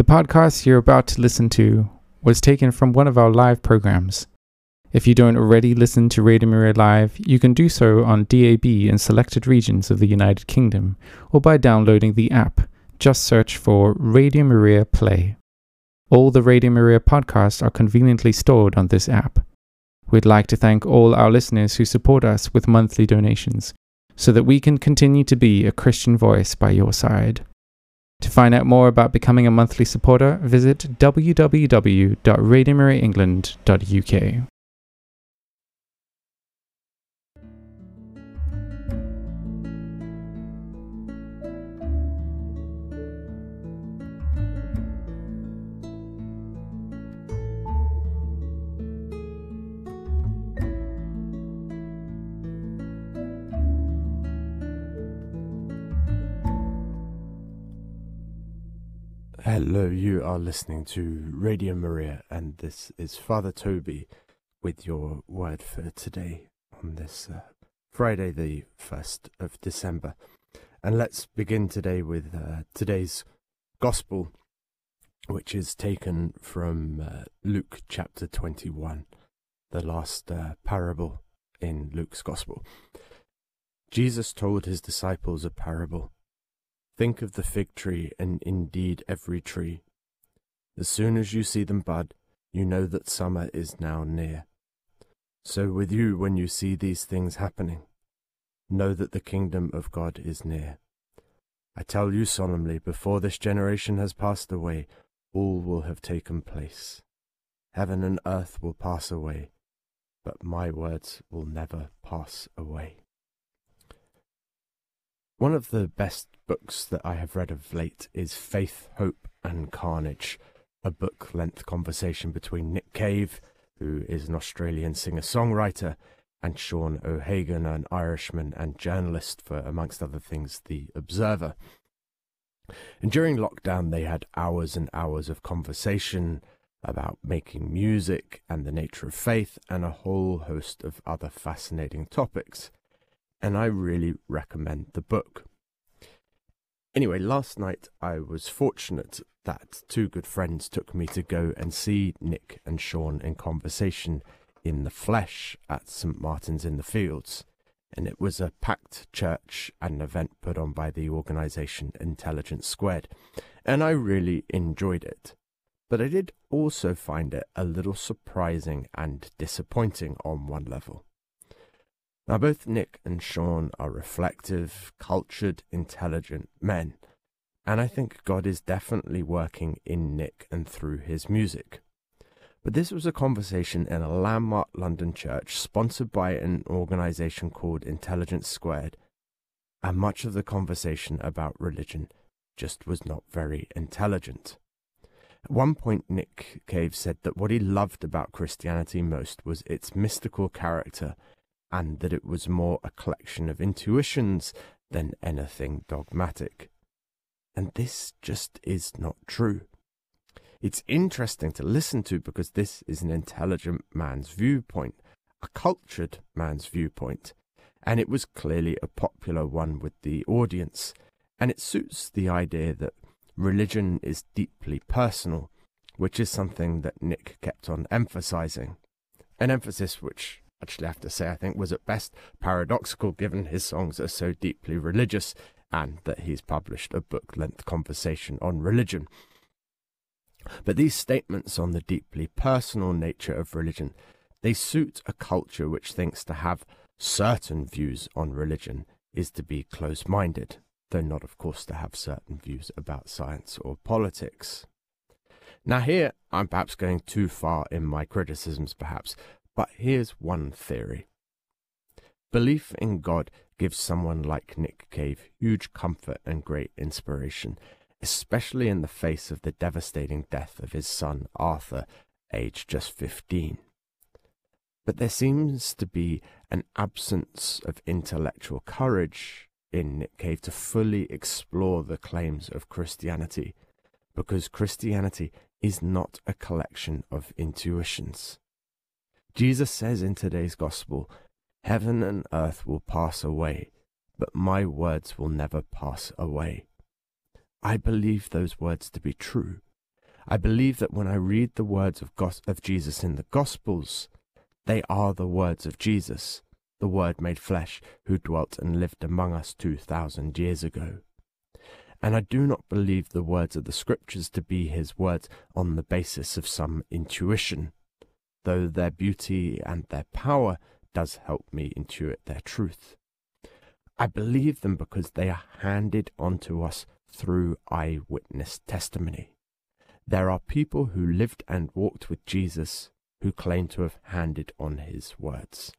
The podcast you're about to listen to was taken from one of our live programs. If you don't already listen to Radio Maria Live, you can do so on DAB in selected regions of the United Kingdom or by downloading the app. Just search for Radio Maria Play. All the Radio Maria podcasts are conveniently stored on this app. We'd like to thank all our listeners who support us with monthly donations so that we can continue to be a Christian voice by your side. To find out more about becoming a monthly supporter, visit www.radiomariaengland.uk. Hello, you are listening to Radio Maria, and this is Father Toby with your word for today on this uh, Friday, the 1st of December. And let's begin today with uh, today's Gospel, which is taken from uh, Luke chapter 21, the last uh, parable in Luke's Gospel. Jesus told his disciples a parable. Think of the fig tree and indeed every tree. As soon as you see them bud, you know that summer is now near. So with you, when you see these things happening, know that the kingdom of God is near. I tell you solemnly, before this generation has passed away, all will have taken place. Heaven and earth will pass away, but my words will never pass away. One of the best books that I have read of late is Faith, Hope and Carnage, a book length conversation between Nick Cave, who is an Australian singer songwriter, and Sean O'Hagan, an Irishman and journalist for, amongst other things, The Observer. And during lockdown, they had hours and hours of conversation about making music and the nature of faith and a whole host of other fascinating topics and I really recommend the book. Anyway, last night I was fortunate that two good friends took me to go and see Nick and Sean in conversation in the flesh at St. Martin's in the Fields. And it was a packed church and an event put on by the organisation Intelligence Squared. And I really enjoyed it. But I did also find it a little surprising and disappointing on one level. Now, both Nick and Sean are reflective, cultured, intelligent men, and I think God is definitely working in Nick and through his music. But this was a conversation in a landmark London church sponsored by an organization called Intelligence Squared, and much of the conversation about religion just was not very intelligent. At one point, Nick Cave said that what he loved about Christianity most was its mystical character and that it was more a collection of intuitions than anything dogmatic. And this just is not true. It's interesting to listen to because this is an intelligent man's viewpoint, a cultured man's viewpoint, and it was clearly a popular one with the audience, and it suits the idea that religion is deeply personal, which is something that Nick kept on emphasizing, an emphasis which actually have to say, I think was at best paradoxical given his songs are so deeply religious and that he's published a book length conversation on religion. But these statements on the deeply personal nature of religion, they suit a culture which thinks to have certain views on religion is to be close minded, though not, of course, to have certain views about science or politics. Now, here I'm perhaps going too far in my criticisms, perhaps, but here's one theory. Belief in God gives someone like Nick Cave huge comfort and great inspiration, especially in the face of the devastating death of his son Arthur, aged just 15. But there seems to be an absence of intellectual courage in Nick Cave to fully explore the claims of Christianity, because Christianity is not a collection of intuitions. Jesus says in today's gospel, Heaven and earth will pass away, but my words will never pass away. I believe those words to be true, I believe that when I read the words of, gos- of Jesus in the Gospels, they are the words of Jesus, the Word made flesh, who dwelt and lived among us 2,000 years ago. And I do not believe the words of the Scriptures to be his words on the basis of some intuition, though their beauty and their power does help me intuit their truth. I believe them because they are handed on to us through eyewitness testimony. There are people who lived and walked with Jesus who claim to have handed on his words.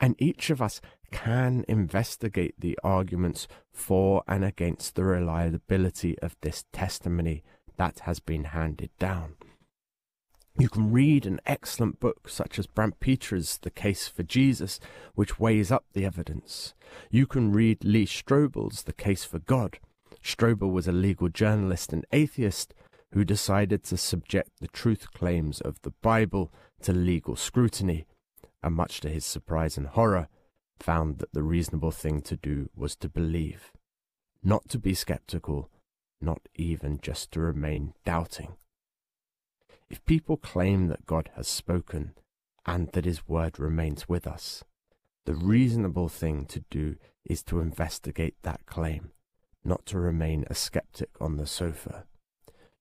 And each of us can investigate the arguments for and against the reliability of this testimony that has been handed down. You can read an excellent book such as Brant Pitre's The Case for Jesus, which weighs up the evidence. You can read Lee Strobel's The Case for God. Strobel was a legal journalist and atheist who decided to subject the truth claims of the Bible to legal scrutiny, and much to his surprise and horror, found that the reasonable thing to do was to believe, not to be skeptical, not even just to remain doubting. If people claim that God has spoken and that his word remains with us, the reasonable thing to do is to investigate that claim, not to remain a skeptic on the sofa.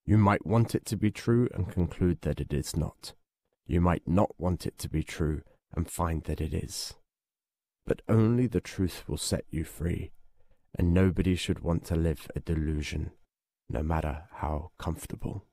You might want it to be true and conclude that it is not. You might not want it to be true and find that it is. But only the truth will set you free, and nobody should want to live a delusion, no matter how comfortable.